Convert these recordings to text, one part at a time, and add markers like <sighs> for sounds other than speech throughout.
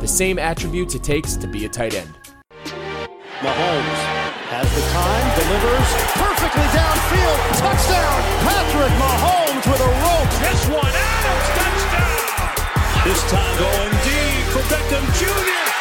The same attributes it takes to be a tight end. Mahomes has the time, delivers perfectly downfield. Touchdown! Patrick Mahomes with a rope. This one, Adams, touchdown! This time going deep for Beckham Jr.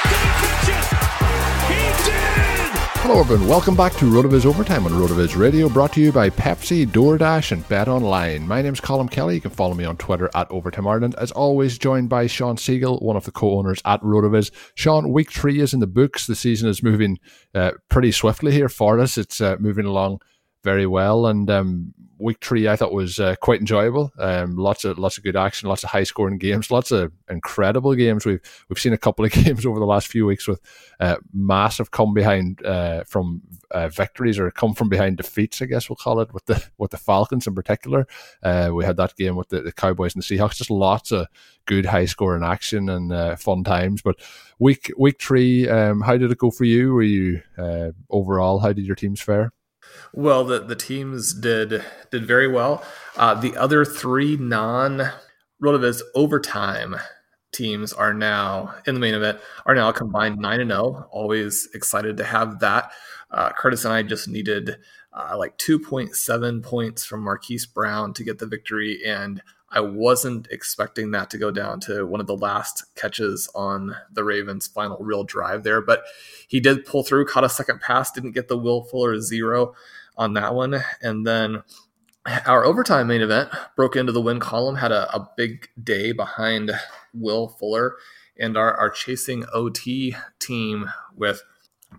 Hello, everyone. Welcome back to RotoViz Overtime on RotoViz Radio, brought to you by Pepsi, DoorDash, and Bet Online. My name's Colm Kelly. You can follow me on Twitter at Overtime Ireland. As always, joined by Shawn Siegele, one of the co-owners at RotoViz. Shawn, week three is in the books. The season is moving uh, pretty swiftly here for us. It's uh, moving along very well, and um, week three I thought was uh, quite enjoyable. Um, lots of lots of good action, lots of high scoring games, lots of incredible games. We've we've seen a couple of <laughs> games over the last few weeks with uh, massive come behind uh, from uh, victories or come from behind defeats. I guess we'll call it with the with the Falcons in particular. Uh, we had that game with the, the, Cowboys and the Seahawks. Just lots of good high scoring action and uh, fun times. But week week three, um, how did it go for you? Were you overall? How did your teams fare? Well, the, the teams did did very well. Uh, the other three non Rotoviz overtime teams are now in the main event are now combined nine and zero. Oh. Always excited to have that. Uh, Curtis and I just needed uh, like two point seven points from Marquise Brown to get the victory, and I wasn't expecting that to go down to one of the last catches on the Ravens' final real drive there, but he did pull through, caught a second pass, didn't get the Will Fuller zero on that one. And then our overtime main event broke into the win column, had a, a big day behind Will Fuller and our, our chasing OT team with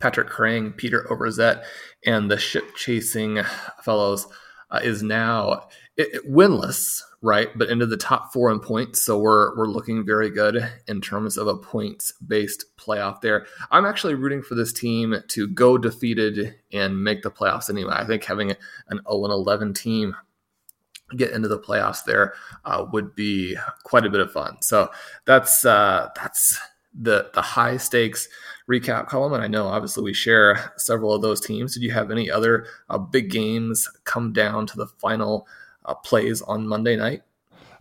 Patrick Kerrane, Peter Overzet, and the ship chasing fellows uh, is now it, it, winless right? But into the top four in points. So we're we're looking very good in terms of a points based playoff there. I'm actually rooting for this team to go defeated and make the playoffs anyway. I think having an 0 11 team get into the playoffs there uh, would be quite a bit of fun. So that's uh, that's the the high stakes recap column. And I know obviously we share several of those teams. Did you have any other uh, big games come down to the final? Uh, plays on Monday night?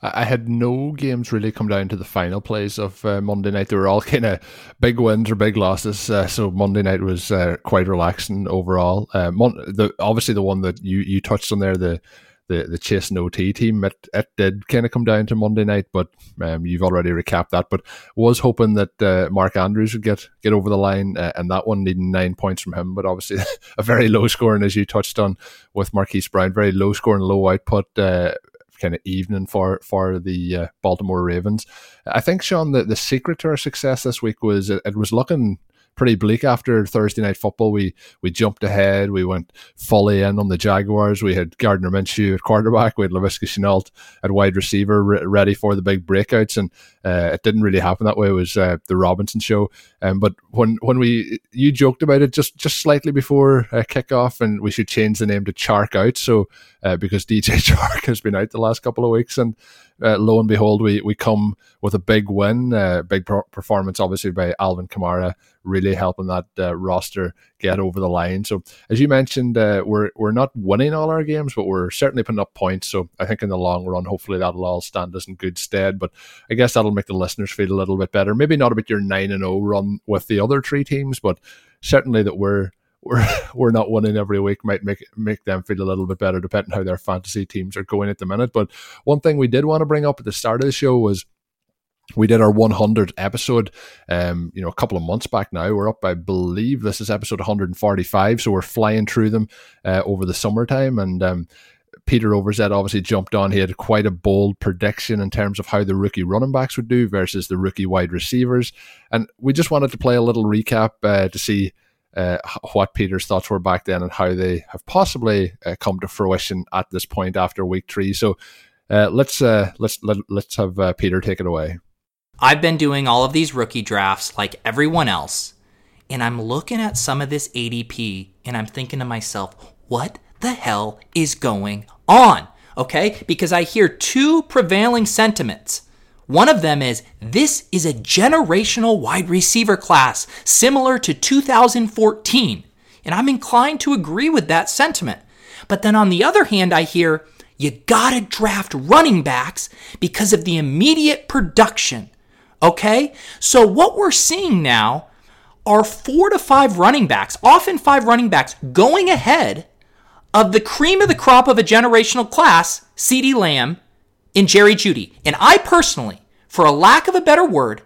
I had no games really come down to the final plays of uh, Monday night. They were all kind of big wins or big losses. Uh, so Monday night was uh, quite relaxing overall. Uh, Mon- the obviously the one that you you touched on there, the the the Chase and OT team. It, it did kind of come down to Monday night, but um, you've already recapped that. But was hoping that uh, Mark Andrews would get get over the line, uh, and that one needing nine points from him. But obviously, <laughs> a very low scoring, as you touched on with Marquise Brown, very low scoring, low output. Uh, kind of evening for for the uh, Baltimore Ravens. I think Shawn, the, the secret to our success this week was it, it was looking pretty bleak after Thursday night football. We we jumped ahead. We went fully in on the Jaguars. We had Gardner Minshew at quarterback. We had Laviska Shenault at wide receiver, re- ready for the big breakouts. And uh, it didn't really happen that way. It was uh, the Robinson show. Um, but when when we you joked about it just just slightly before uh, kickoff, and we should change the name to Chark Out. So uh, because <laughs> DJ Chark has been out the last couple of weeks and uh, lo and behold, we, we come with a big win, uh, big performance, obviously, by Alvin Kamara, really helping that uh, roster get over the line. So, as you mentioned, uh, we're, we're not winning all our games, but we're certainly putting up points. So, I think in the long run, hopefully, that'll all stand us in good stead. But I guess that'll make the listeners feel a little bit better. Maybe not about your 9 and 0 run with the other three teams, but certainly that we're we're <laughs> we're not winning every week might make make them feel a little bit better depending how their fantasy teams are going at the minute. But one thing we did want to bring up at the start of the show was we did our 100th episode um you know a couple of months back now we're up i believe this is episode 145 so we're flying through them uh, over the summertime and um Peter Overzet obviously jumped on. He had quite a bold prediction in terms of how the rookie running backs would do versus the rookie wide receivers. And we just wanted to play a little recap uh, to see uh, what Peter's thoughts were back then and how they have possibly uh, come to fruition at this point after week three. So uh, let's uh, let's let, us let us have uh, Peter take it away. I've been doing all of these rookie drafts like everyone else, and I'm looking at some of this ADP and I'm thinking to myself, what the hell is going on? Okay, because I hear two prevailing sentiments. One of them is this is a generational wide receiver class similar to 2014. And I'm inclined to agree with that sentiment. But then on the other hand, I hear you gotta draft running backs because of the immediate production. Okay? So what we're seeing now are four to five running backs, often five running backs, going ahead of the cream of the crop of a generational class, CeeDee Lamb in Jerry Jeudy. And I personally, for a lack of a better word,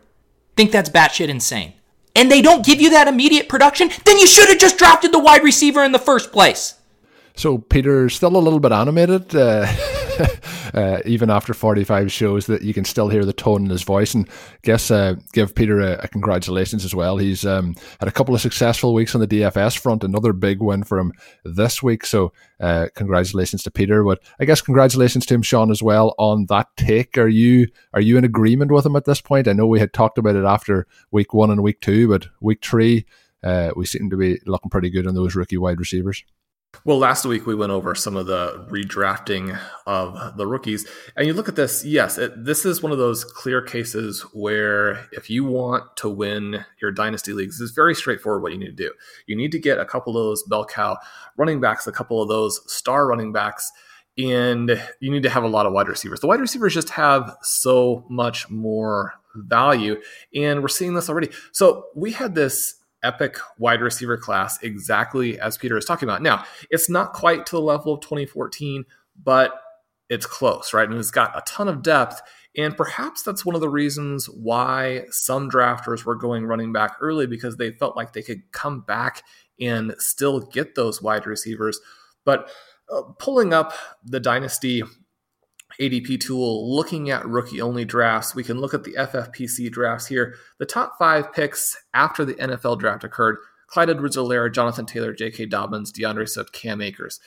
think that's batshit insane. And they don't give you that immediate production, then you should have just drafted the wide receiver in the first place. So Peter's still a little bit animated. Uh, <laughs> <laughs> uh, even after 45 shows, that you can still hear the tone in his voice. And guess uh, give Peter a, a, congratulations as well. He's um, had a couple of successful weeks on the DFS front, another big win for him this week. So uh, congratulations to Peter. But I guess congratulations to him, Shawn, as well on that take. Are you are you in agreement with him at this point? I know we had talked about it after week one and week two, but week three. Uh, we seem to be looking pretty good on those rookie wide receivers. Well, last week we went over some of the redrafting of the rookies, and you look at this. Yes, it, this is one of those clear cases where if you want to win your dynasty leagues, it's very straightforward what you need to do. You need to get a couple of those bell cow running backs, a couple of those star running backs, and you need to have a lot of wide receivers. The wide receivers just have so much more value, and we're seeing this already. So we had this epic wide receiver class exactly as Peter is talking about. Now, it's not quite to the level of 2014, but it's close, right? And it's got a ton of depth. And perhaps that's one of the reasons why some drafters were going running back early because they felt like they could come back and still get those wide receivers. But uh, pulling up the dynasty ADP tool, looking at rookie only drafts, we can look at the FFPC drafts here. The top five picks after the NFL draft occurred Clyde Edwards Helaire, Jonathan Taylor, J.K. Dobbins, D'Andre Swift, Cam Akers.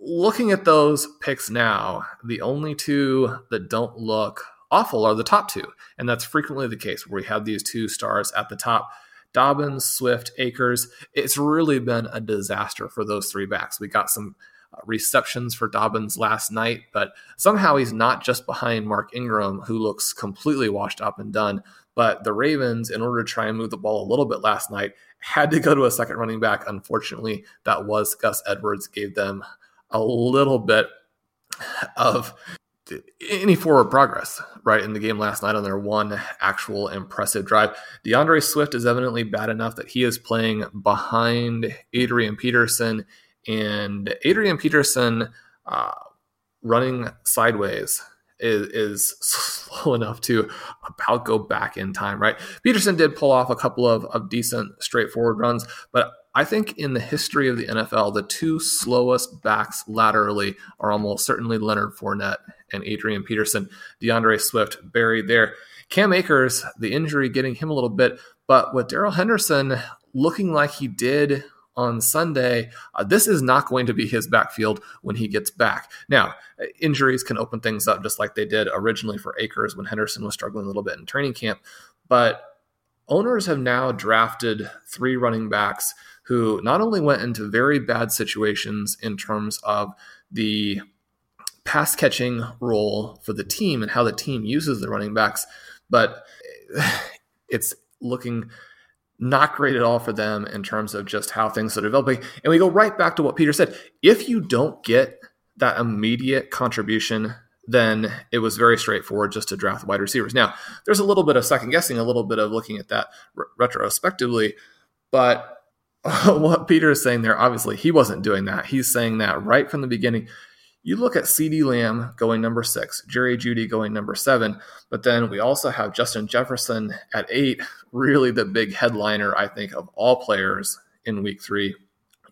Looking at those picks now, the only two that don't look awful are the top two. And that's frequently the case where we have these two stars at the top. Dobbins, Swift, Akers. It's really been a disaster for those three backs. We got some receptions for Dobbins last night, but somehow he's not just behind Mark Ingram, who looks completely washed up and done. But the Ravens, in order to try and move the ball a little bit last night, had to go to a second running back. Unfortunately, that was Gus Edwards, gave them a little bit of any forward progress, right, in the game last night on their one actual impressive drive. D'Andre Swift is evidently bad enough that he is playing behind Adrian Peterson and Adrian Peterson uh, running sideways is, is <laughs> slow enough to about go back in time, right? Peterson did pull off a couple of, of decent straightforward runs, but I think in the history of the NFL, the two slowest backs laterally are almost certainly Leonard Fournette and Adrian Peterson. D'Andre Swift buried there. Cam Akers, the injury getting him a little bit, but with Darrell Henderson looking like he did on Sunday, uh, this is not going to be his backfield when he gets back. Now, injuries can open things up just like they did originally for Akers when Henderson was struggling a little bit in training camp, but owners have now drafted three running backs who not only went into very bad situations in terms of the pass catching role for the team and how the team uses the running backs, but <sighs> it's looking not great at all for them in terms of just how things are developing. And we go right back to what Peter said. If you don't get that immediate contribution, then it was very straightforward just to draft wide receivers. Now, there's a little bit of second guessing, a little bit of looking at that retrospectively, but <laughs> what Peter is saying there, obviously, he wasn't doing that. He's saying that right from the beginning. You look at CeeDee Lamb going number six, Jerry Jeudy going number seven, but then we also have Justin Jefferson at eight, really the big headliner, I think, of all players in week three.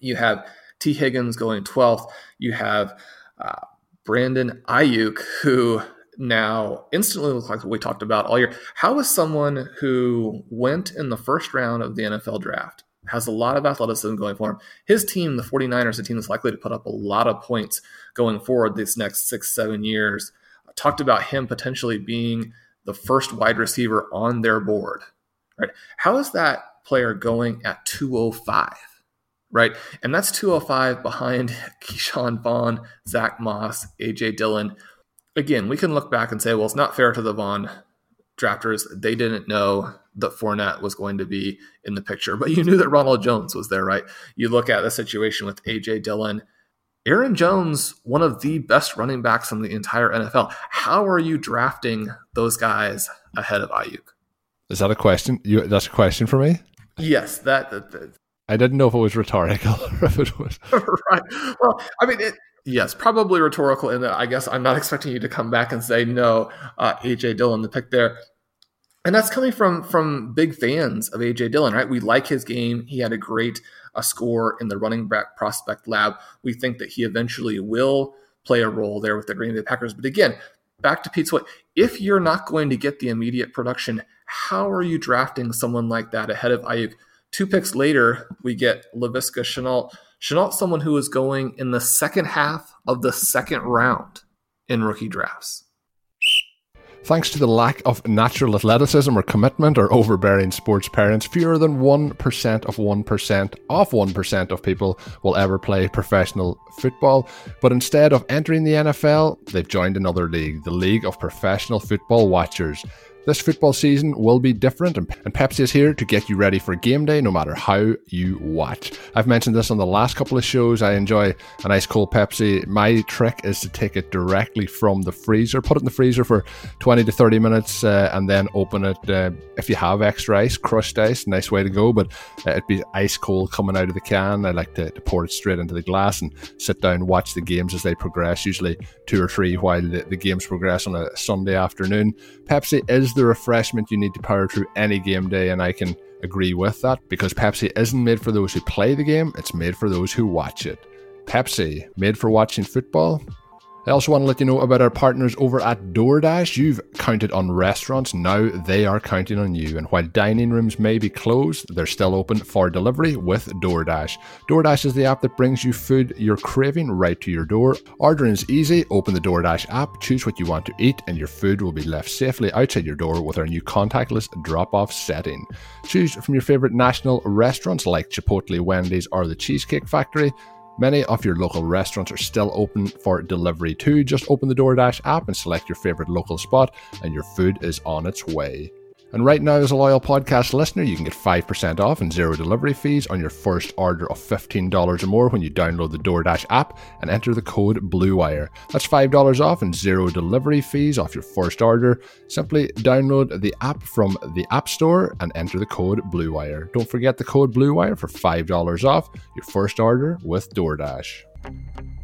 You have Tee Higgins going 12th. You have uh, Brandon Aiyuk, who now instantly looks like what we talked about all year. How is someone who went in the first round of the NFL draft has a lot of athleticism going for him. His team, the 49ers, a team that's likely to put up a lot of points going forward these next six, seven years, talked about him potentially being the first wide receiver on their board. Right? How is that player going at 205? Right? And that's 205 behind <laughs> Ke'Shawn Vaughn, Zach Moss, AJ Dillon. Again, we can look back and say, well, it's not fair to the Vaughn drafters. They didn't know that Fournette was going to be in the picture, but you knew that Ronald Jones was there, right? You look at the situation with AJ Dillon. Aaron Jones, one of the best running backs in the entire NFL. How are you drafting those guys ahead of Aiyuk? Is that a question? You that's a question for me? Yes, that, that, that I didn't know if it was rhetorical <laughs> or if it was <laughs> right. Well, I mean, it, yes, probably rhetorical in that I guess I'm not expecting you to come back and say no, uh, AJ Dillon, the pick there and that's coming from from big fans of AJ Dillon, right? We like his game. He had a great uh, score in the running back prospect lab. We think that he eventually will play a role there with the Green Bay Packers. But again, back to Pete's point: if you're not going to get the immediate production, how are you drafting someone like that ahead of Aiyuk? Two picks later, we get Laviska Shenault. Shenault, someone who is going in the second half of the second round in rookie drafts. Thanks to the lack of natural athleticism or commitment or overbearing sports parents, fewer than 1% of 1% of 1% of people will ever play professional football. But instead of entering the NFL, they've joined another league, the League of Professional Football Watchers. This football season will be different, and Pepsi is here to get you ready for game day no matter how you watch. I've mentioned this on the last couple of shows. I enjoy a nice cold Pepsi. My trick is to take it directly from the freezer, put it in the freezer for 20 to 30 minutes, uh, and then open it. Uh, if you have extra ice, crushed ice, nice way to go, but uh, it'd be ice cold coming out of the can. I like to, to, pour it straight into the glass and sit down, watch the games as they progress, usually two or three while the, the games progress on a Sunday afternoon. Pepsi is the refreshment you need to power through any game day, and I can agree with that because Pepsi isn't made for those who play the game, it's made for those who watch it. Pepsi, made for watching football, I also want to let you know about our partners over at DoorDash. You've counted on restaurants, now they are counting on you. And while dining rooms may be closed, they're still open for delivery with DoorDash. DoorDash is the app that brings you food you're craving right to your door. Ordering is easy. Open the DoorDash app, choose what you want to eat, and your food will be left safely outside your door with our new contactless drop off setting. Choose from your favorite national restaurants like Chipotle, Wendy's, or the Cheesecake Factory. Many of your local restaurants are still open for delivery too. Just open the DoorDash app and select your favorite local spot, and your food is on its way. And right now, as a loyal podcast listener, you can get 5% off and zero delivery fees on your first order of $15 or more when you download the DoorDash app and enter the code BLUEWIRE. That's $5 off and zero delivery fees off your first order. Simply download the app from the App Store and enter the code BLUEWIRE. Don't forget the code BLUEWIRE for $5 off your first order with DoorDash.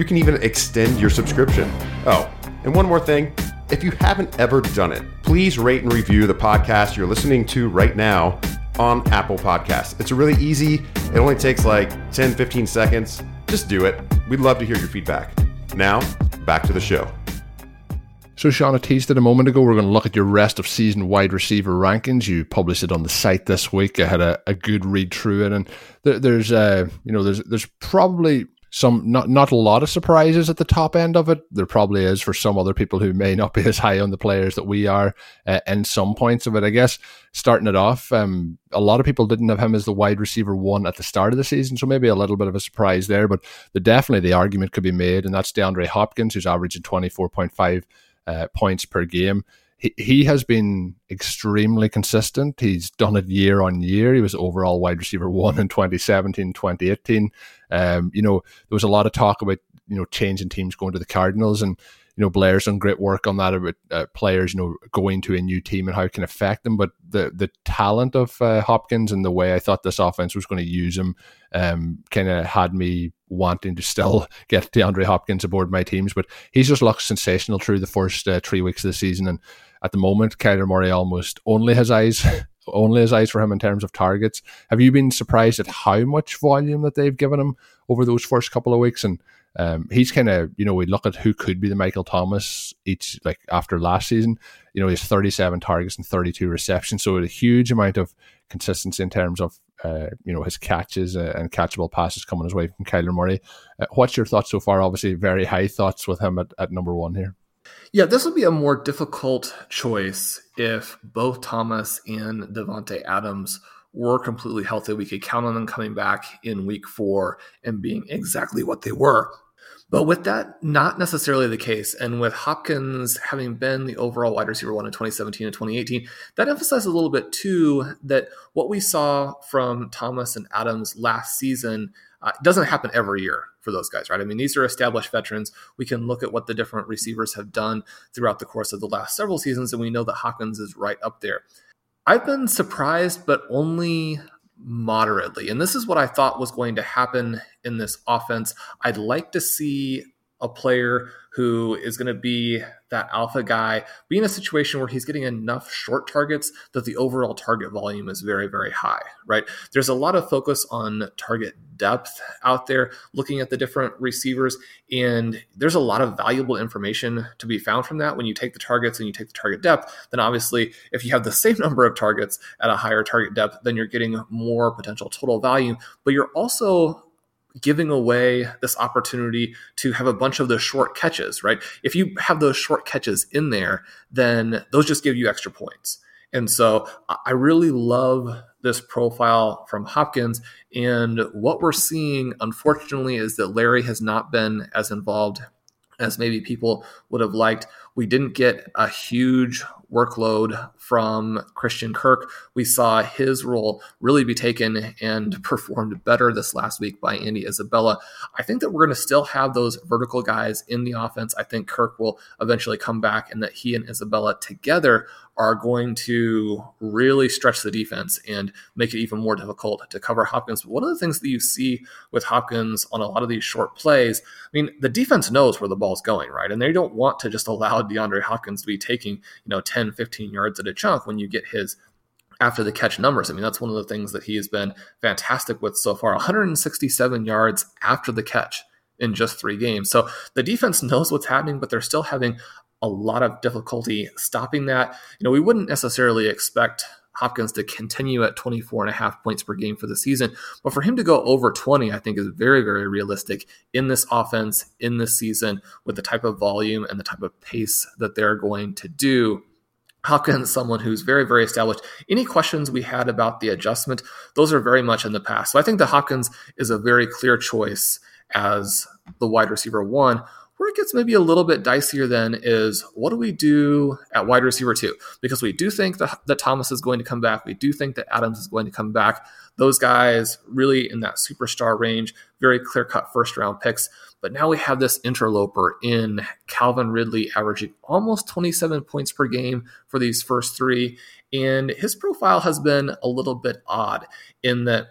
You can even extend your subscription. Oh, and one more thing. If you haven't ever done it, please rate and review the podcast you're listening to right now on Apple Podcasts. It's really easy. It only takes like 10, 15 seconds. Just do it. We'd love to hear your feedback. Now, back to the show. So, Sean, I teased it a moment ago. We're going to look at your rest of season wide receiver rankings. You published it on the site this week. I had a, a good read through it, and there, there's, uh, you know, there's there's probably some not not a lot of surprises at the top end of it. There probably is for some other people who may not be <laughs> as high on the players that we are uh, in some points of it. I guess starting it off, um, a lot of people didn't have him as the wide receiver one at the start of the season, so maybe a little bit of a surprise there. But the, definitely the argument could be made, and that's DeAndre Hopkins, who's averaging twenty four point five uh, points per game he, he has been extremely consistent. He's done it year on year. He was overall wide receiver one in 2017, 2018. Um, you know, there was a lot of talk about, you know, changing teams going to the Cardinals and, you know, Blair's done great work on that about uh, players, you know, going to a new team and how it can affect them. But the the talent of uh, Hopkins and the way I thought this offense was going to use him um, kind of had me wanting to still <laughs> get DeAndre Hopkins aboard my teams. But he's just looked sensational through the first uh, three weeks of the season. And at the moment, Kyler Murray almost only has eyes. <laughs> only has eyes for him in terms of targets. Have you been surprised at how much volume that they've given him over those first couple of weeks? And um, he's kind of, you know, we look at who could be the Michael Thomas each, like after last season, you know, he's 37 targets and 32 receptions. So a huge amount of consistency in terms of, uh, you know, his catches uh, and catchable passes coming his way from Kyler Murray. Uh, what's your thoughts so far? Obviously, very high thoughts with him at, at number one here. Yeah, this would be a more difficult choice if both Thomas and Davante Adams were completely healthy. We could count on them coming back in week four and being exactly what they were. But with that not necessarily the case, and with Hopkins having been the overall wide receiver one in 2017 and 2018, that emphasizes a little bit too that what we saw from Thomas and Adams last season uh, doesn't happen every year for those guys, right? I mean, these are established veterans. We can look at what the different receivers have done throughout the course of the last several seasons, and we know that Hopkins is right up there. I've been surprised, but only moderately. And this is what I thought was going to happen in this offense. I'd like to see a player who is going to be that alpha guy be in a situation where he's getting enough short targets that the overall target volume is very, very high, right? There's a lot of focus on target depth out there, looking at the different receivers, and there's a lot of valuable information to be found from that. When you take the targets and you take the target depth, then obviously, if you have the <laughs> same number of targets at a higher target depth, then you're getting more potential total value, but you're also giving away this opportunity to have a bunch of those short catches, right? If you have those short catches in there, then those just give you extra points. And so I really love this profile from Hopkins. And what we're seeing, unfortunately, is that Larry has not been as involved as maybe people would have liked. We didn't get a huge workload from Christian Kirk. We saw his role really be taken and performed better this last week by Andy Isabella. I think that we're going to still have those vertical guys in the offense. I think Kirk will eventually come back and that he and Isabella together are going to really stretch the defense and make it even more difficult to cover Hopkins. But one of the things that you see with Hopkins on a lot of these short plays, I mean, the defense knows where the ball's going, right? And they don't want to just allow DeAndre Hopkins to be taking, you know, 10, 15 yards at a chunk when you get his after the catch numbers. I mean, that's one of the things that he has been fantastic with so far 167 yards after the catch in just three games. So the defense knows what's happening, but they're still having a lot of difficulty stopping that. You know, we wouldn't necessarily expect Hopkins to continue at 24 and a half points per game for the season, but for him to go over 20, I think is very, very realistic in this offense, in this season, with the type of volume and the type of pace that they're going to do. Hopkins, someone who's very, very established. Any questions we had about the adjustment, those are very much in the past. So I think that Hopkins is a very clear choice as the wide receiver one Where it gets maybe a little bit dicier then is what do we do at wide receiver two? Because we do think that, that Thomas is going to come back. We do think that Adams is going to come back. Those guys really in that superstar range, very clear cut first round picks. But now we have this interloper in Calvin Ridley averaging almost 27 points per game for these first three. And his profile has been a little bit odd in that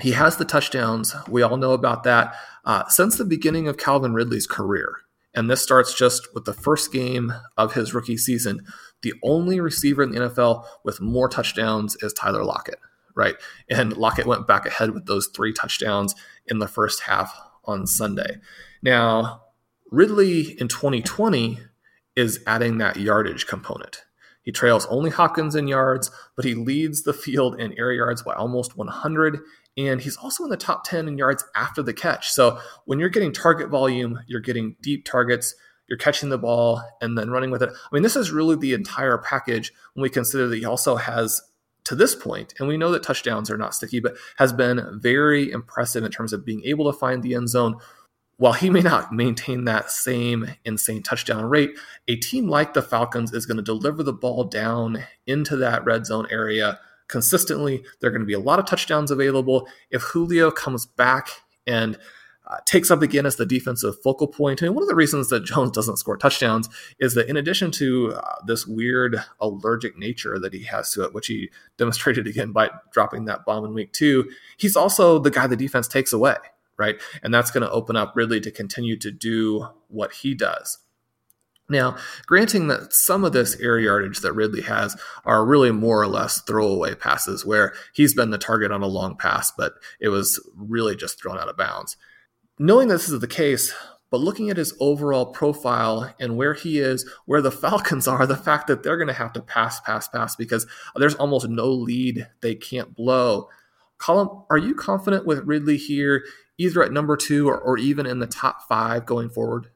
he has the touchdowns. We all know about that uh, since the beginning of Calvin Ridley's career. And this starts just with the first game of his rookie season. The only receiver in the NFL with more touchdowns is Tyler Lockett, right? And Lockett went back ahead with those three touchdowns in the first half on Sunday. Now, Ridley in 2020 is adding that yardage component. He trails only Hopkins in yards, but he leads the field in air yards by almost 100. And he's also in the top 10 in yards after the catch. So when you're getting target volume, you're getting deep targets, you're catching the ball and then running with it. I mean, this is really the entire package when we consider that he also has to this point, and we know that touchdowns are not sticky, but has been very impressive in terms of being able to find the end zone. While he may not maintain that same insane touchdown rate, a team like the Falcons is going to deliver the ball down into that red zone area consistently. There are going to be a lot of touchdowns available. If Julio comes back and uh, takes up again as the defensive focal point. And one of the reasons that <laughs> Jones doesn't score touchdowns is that in addition to uh, this weird allergic nature that he has to it, which he <laughs> demonstrated again by dropping that bomb in week two, he's also the guy the defense takes away, right? And that's going to open up Ridley to continue to do what he does. Now, granting that some of this air yardage that Ridley has are really more or less throwaway passes where he's been the target on a long pass, but it was really just thrown out of bounds knowing that this is the case, but looking at his overall profile and where he is, where the <laughs> Falcons are, the fact that they're going to have to pass, pass, pass because there's almost no lead they can't blow. Colm, are you confident with Ridley here, either at number two or, or even in the top five going forward?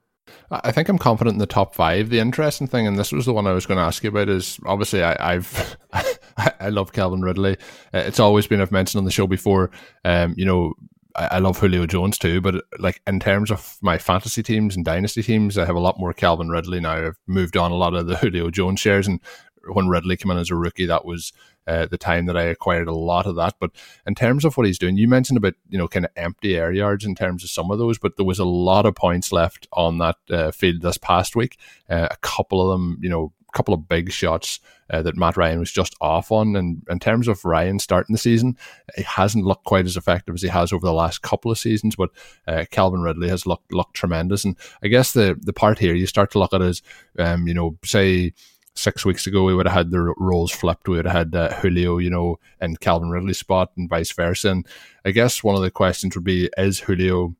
I think I'm confident in the top five. The interesting thing, and this was the one I was going to ask you about, is obviously I, have <laughs> I love Calvin Ridley. It's always been I've mentioned on the show before. Um, you know, I, I love Julio Jones too, but like in terms of my fantasy teams and dynasty teams, I have a lot more Calvin Ridley now. I've moved on a lot of the <laughs> Julio Jones shares, and when Ridley came in as a rookie, that was uh, the time that I acquired a lot of that. But in terms of what he's doing, you mentioned about you know kind of empty air yards in terms of some of those, but there was a lot of points left on that uh, field this past week. Uh, a couple of them, you know, a couple of big shots uh, that Matt Ryan was just off on. And in terms of Ryan starting the season, he hasn't looked quite as effective as he has over the last couple of seasons. But uh, Calvin Ridley has looked looked tremendous. And I guess the the part here you start to look at is, um, you know, say six weeks ago, we would have had the roles flipped. We would have had uh, Julio, you know, in Calvin Ridley's spot and vice versa. And I guess one of the questions would be, is Julio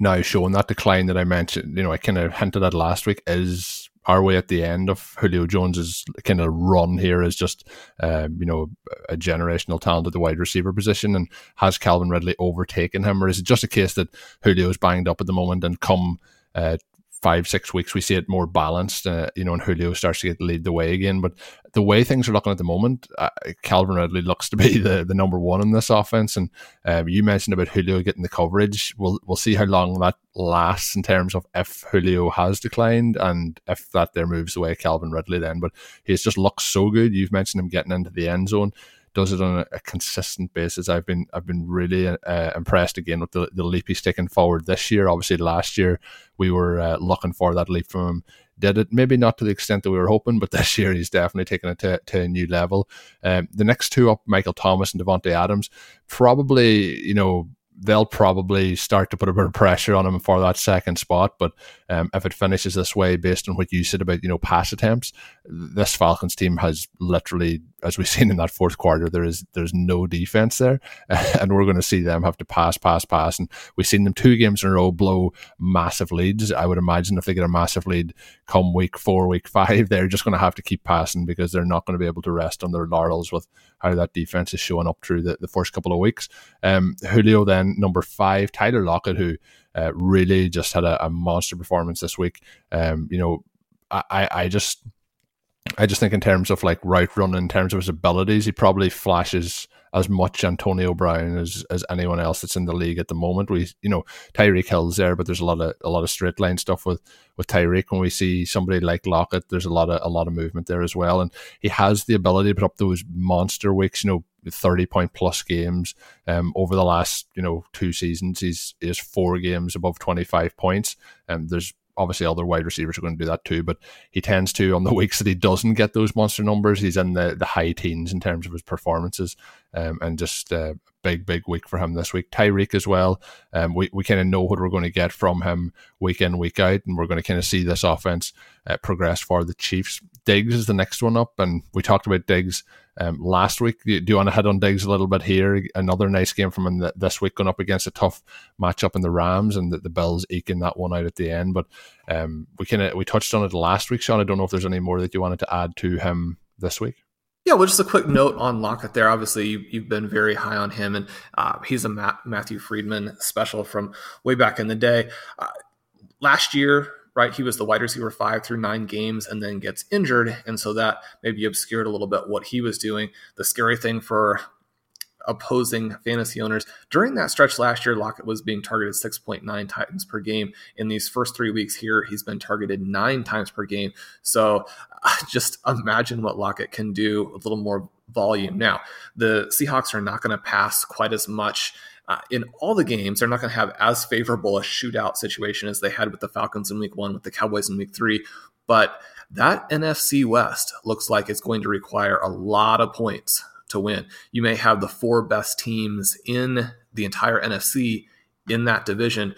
now showing that decline that I mentioned, you know, I kind of hinted at last week, is are we at the end of Julio Jones's kind of run here as just um, you know a generational talent at the wide receiver position, and has Calvin Ridley overtaken him, or is it just a case that Julio's banged up at the moment and come uh, five, six weeks, we see it more balanced, uh, you know, and Julio starts to get lead the way again. But the way things are looking at the moment, uh, Calvin Ridley looks to be <laughs> the, the number one in this offense. And um, you mentioned about Julio getting the coverage. We'll we'll see how long that lasts in terms of if Julio has declined and if that there moves away Calvin Ridley then. But he's just looks so good. You've mentioned him getting into the end zone does it on a, a consistent basis. I've been I've been really uh, impressed again with the, the leap he's taken forward this year. Obviously, last year we were uh, looking for that leap from him. Did it maybe not to the extent that we were hoping, but <laughs> this year he's definitely taken it to, to a new level. Um, the next two up, Michael Thomas and Davante Adams, probably you know they'll probably start to put a bit of pressure on him for that second spot. But um, if it finishes this way, based on what you said about you know pass attempts, this Falcons team has literally, as we've seen in that fourth quarter, there is there's no defense there, <laughs> and we're going to see them have to pass, pass, pass. And we've seen them two games in a row blow massive leads. I would imagine if they get a massive lead come week four, week five, <laughs> they're just going to have to keep passing because they're not going to be able to rest on their laurels with how that defense is showing up through the, the first couple of weeks. Um, Julio then number five, Tyler Lockett, who uh, really just had a, a, monster performance this week. Um, you know, I, I just I just think in terms of like route running, in terms of his abilities, he probably flashes as much Antonio Brown as, as anyone else that's in the league at the moment. We you know Tyreek Hill's there, but there's a lot of a lot of straight line stuff with with Tyreek. When we see somebody like Lockett, there's a lot of a lot of movement there as well, and he has the ability to put up those monster weeks. You know, 30 point plus games um, over the last you know two seasons he's is four games above 25 points and um, there's obviously other wide receivers are going to do that too, but he tends to on the <laughs> weeks that he doesn't get those monster numbers, he's in the, the high teens in terms of his performances, um, and just a uh, big big week for him this week. Tyreek as well, um, we we kind of know what we're going to get from him week in week out, and we're going to kind of see this offense uh, progress for the Chiefs. Diggs is the next one up, and we talked about Diggs um, last week. Do you want to head on Diggs a little bit here? Another nice game from him this week, going up against a tough matchup in the Rams, and the, the Bills eking that one out at the end. But um, we of we touched on it last week, Shawn. I don't know if there's any more that you wanted to add to him this week. Yeah, well, just a quick note on Lockett there. Obviously, you, have been very high on him, and uh, he's a Matt, Matthew Freedman special from way back in the day. Uh, last year, right? He was the wide receiver five through nine games and then gets injured. And so that maybe obscured a little bit what he was doing. The scary thing for opposing fantasy owners during that stretch last year, Lockett was being targeted 6.9 times per game. In these first three weeks here, he's been targeted nine times per game. So uh, <laughs> just imagine what Lockett can do a little more volume. Now, the Seahawks are not going to pass quite as much uh, in all the games, they're not going to have as favorable a shootout situation as they had with the Falcons in week one, with the Cowboys in week three. But that NFC West looks like it's going to require a lot of points to win. You may have the four best teams in the entire NFC in that division.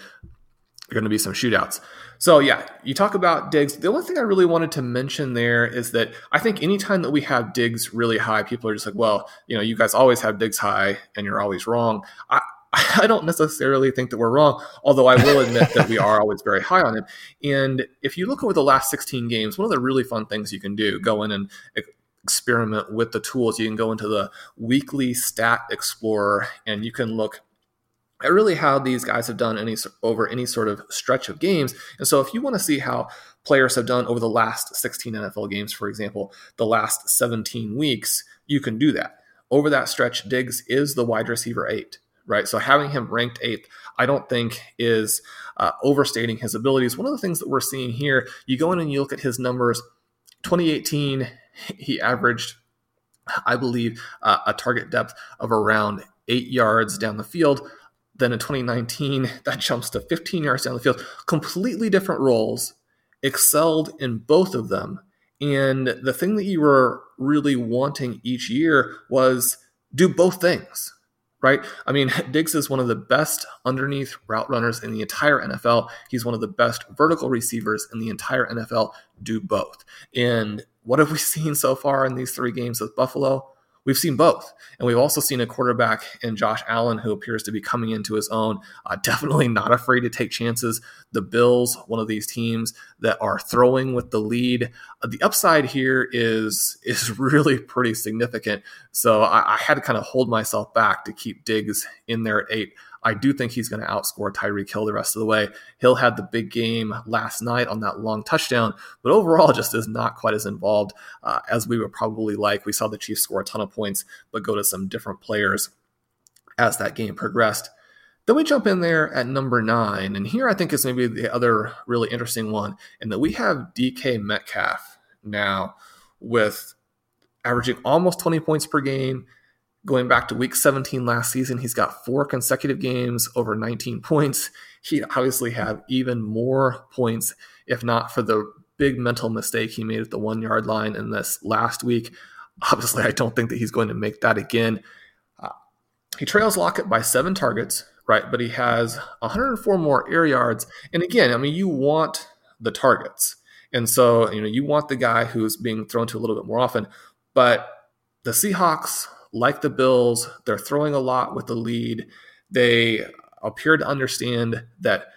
There are going to be some shootouts. So yeah, you talk about Diggs. The only thing I really wanted to mention there is that I think anytime that we have Diggs really high, people are just like, well, you know, you guys always have Diggs high and you're always wrong. I, <laughs> I don't necessarily think that we're wrong, although I will admit that we are always very high on him. And if you look over the last 16 games, one of the really fun things you can do, go in and experiment with the tools. You can go into the weekly stat explorer and you can look at really how these guys have done any over any sort of stretch of games. And so if you want to see how players have done over the last 16 NFL games, for example, the last 17 weeks, you can do that. Over that stretch, Diggs is the wide receiver eight right? So having him ranked eighth, I don't think is uh, overstating his abilities. One of the things that we're seeing here, you go in and you look at his numbers. 2018, he averaged, I believe, uh, a target depth of around eight yards down the field. Then in 2019, <laughs> that jumps to 15 yards down the field. Completely different roles, excelled in both of them. And the thing that you were really wanting each year was do both things right? I mean, <laughs> Diggs is one of the best underneath route runners in the entire NFL. He's one of the best vertical receivers in the entire NFL. Do both. And what have we <laughs> seen so far in these three games with Buffalo? We've seen both. And we've also seen a quarterback in Josh Allen who appears to be coming into his own. Uh, <laughs> definitely not afraid to take chances. The Bills, one of these teams that are throwing with the lead. Uh, the upside here is <laughs> is really pretty significant. So I, I had to kind of hold myself back to keep Diggs in there at eight. I do think he's going to outscore Tyreek Hill the rest of the way. Hill had the big game last night on that long touchdown, but overall <laughs> just is not quite as involved uh, as we would probably like. We saw the Chiefs score a ton of points, but go to some different players as that game progressed. Then we jump in there at number nine, and here I think is maybe the other really interesting one, in that we have DK Metcalf now with averaging almost 20 points per game, Going back to week 17 last season, he's got four consecutive games over 19 points. He'd obviously have even more points if not for the big mental mistake he made at the one yard line in this last week. Obviously, I don't think that he's going to make that again. Uh, he trails Lockett by seven targets, right? But he has 104 more air yards. And again, I mean, you want the targets. And so, you know, you want the guy who's being thrown to a little bit more often. But the Seahawks like the Bills, they're throwing a lot with the lead. They appear to understand that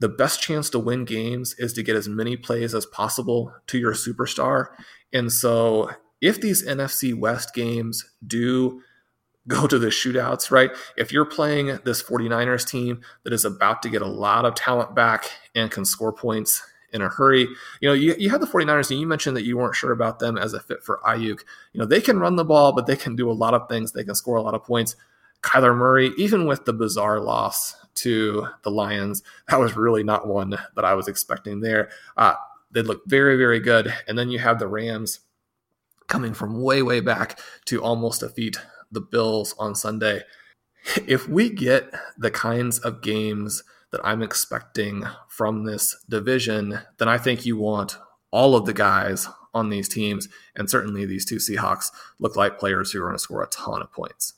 the best chance to win games is to get as many plays as possible to your superstar. And so, if these NFC West games do go to the shootouts, right? If you're playing this 49ers team that is about to get a lot of talent back and can score points in a hurry. You know, you, you have the 49ers, and you mentioned that you weren't sure about them as a fit for Aiyuk. You know, they can run the ball, but they can do a lot of things. They can score a lot of points. Kyler Murray, even with the bizarre loss to the Lions, that was really not one that I was expecting there. Uh, they look very, very good. And then you have the Rams coming from way, way back to almost defeat the Bills on Sunday. If we get the kinds of games that I'm expecting from this division, then I think you want all of the guys on these teams, and certainly these two Seahawks look like players who are going to score a ton of points.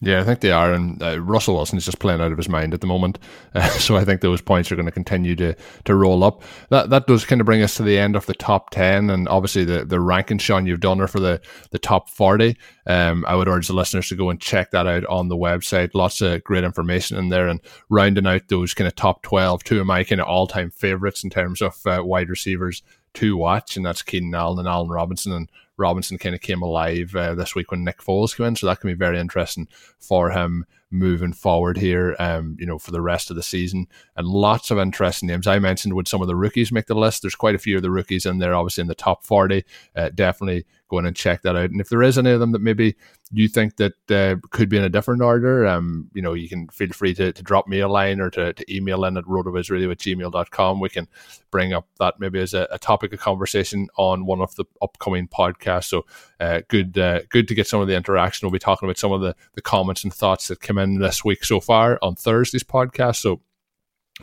Yeah, I think they are, and uh, Russell Wilson is just playing out of his mind at the moment. <laughs> Uh, so I think those points are going to continue to to roll up. That that does kind of bring us to the end of the top ten, and obviously the the ranking, Shawn, you've done are for the the top forty. Um, I would urge the listeners to go and check that out on the website. Lots of great information in there, and rounding out those kind of top twelve, two of my kind of all time favorites in terms of uh, wide receivers to watch, and that's Keenan Allen and Allen Robinson and Robinson kind of came alive uh, this week when Nick Foles came in, so that can be very interesting for him moving forward here, um, you know, for the rest of the season. And lots of interesting names. I mentioned would some of the rookies make the list? There's quite a few of the rookies in there, obviously in the top 40. Uh, definitely go in and check that out. And if there is any of them that maybe you think that uh, could be in a different order, um, you know, you can feel free to, to drop me a line or to, to email in at rotovizradio at gmail.com. We can bring up that maybe as a, a, topic of conversation on one of the upcoming podcasts. So uh, good uh, good to get some of the interaction. We'll be talking about some of the, the comments and thoughts that come in this week so far on Thursday's podcast. So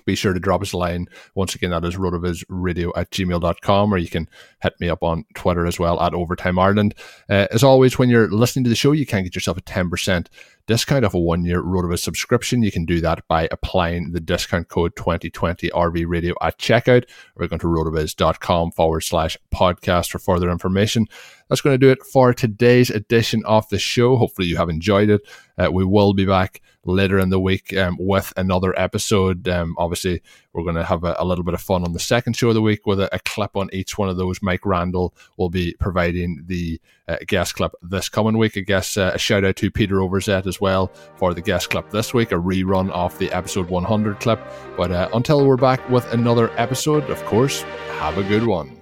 be sure to drop us a line. Once again, that is rotovizradio at gmail.com, or you can hit me up on Twitter as well at Overtime Ireland. Uh, as always, when you're listening to the show, you can get yourself a 10% discount off a one year Rotoviz subscription. You can do that by applying the discount code 2020 RV Radio at checkout, or going to rotoviz.com forward slash podcast for further information. That's going to do it for today's edition of the show. Hopefully, you have enjoyed it. Uh, we will be back later in the week um, with another episode. Um, obviously, we're going to have a, a, little bit of fun on the second show of the week with a, a, clip on each one of those. Mike Randall will be providing the uh, guest clip this coming week. I guess uh, a shout out to Peter Overzet as well for the guest clip this week, a rerun of the episode 100 clip. But uh, until we're back with another episode, of course, have a good one.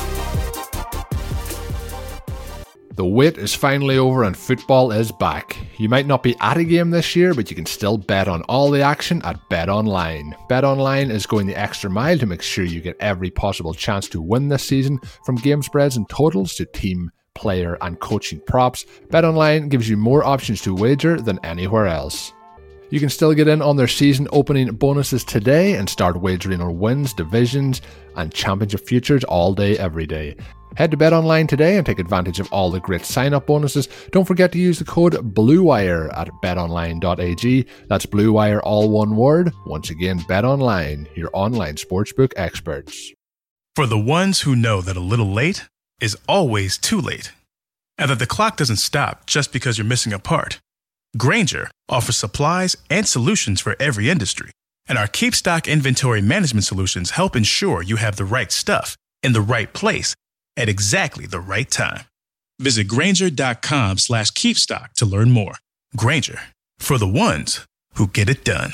The wait is finally over and football is back. You might not be at a game this year, but you can still bet on all the action at Bet Online. Bet Online is going the extra mile to make sure you get every possible chance to win this season, from game spreads and totals to team, player, and coaching props. Bet Online gives you more options to wager than anywhere else. You can still get in on their season opening bonuses today and start wagering on wins, divisions, and championship futures all day, every day. Head to Bet Online today and take advantage of all the great sign up bonuses. Don't forget to use the code BLUEWIRE at betonline.ag. That's BLUEWIRE, all one word. Once again, BetOnline, your online sportsbook experts. For the ones who know that a little late is always too late, and that the clock doesn't stop just because you're missing a part, Grainger offers supplies and solutions for every industry. And our KeepStock inventory management solutions help ensure you have the right stuff in the right place at exactly the right time. Visit Grainger.com slash keepstock to learn more. Grainger, for the ones who get it done.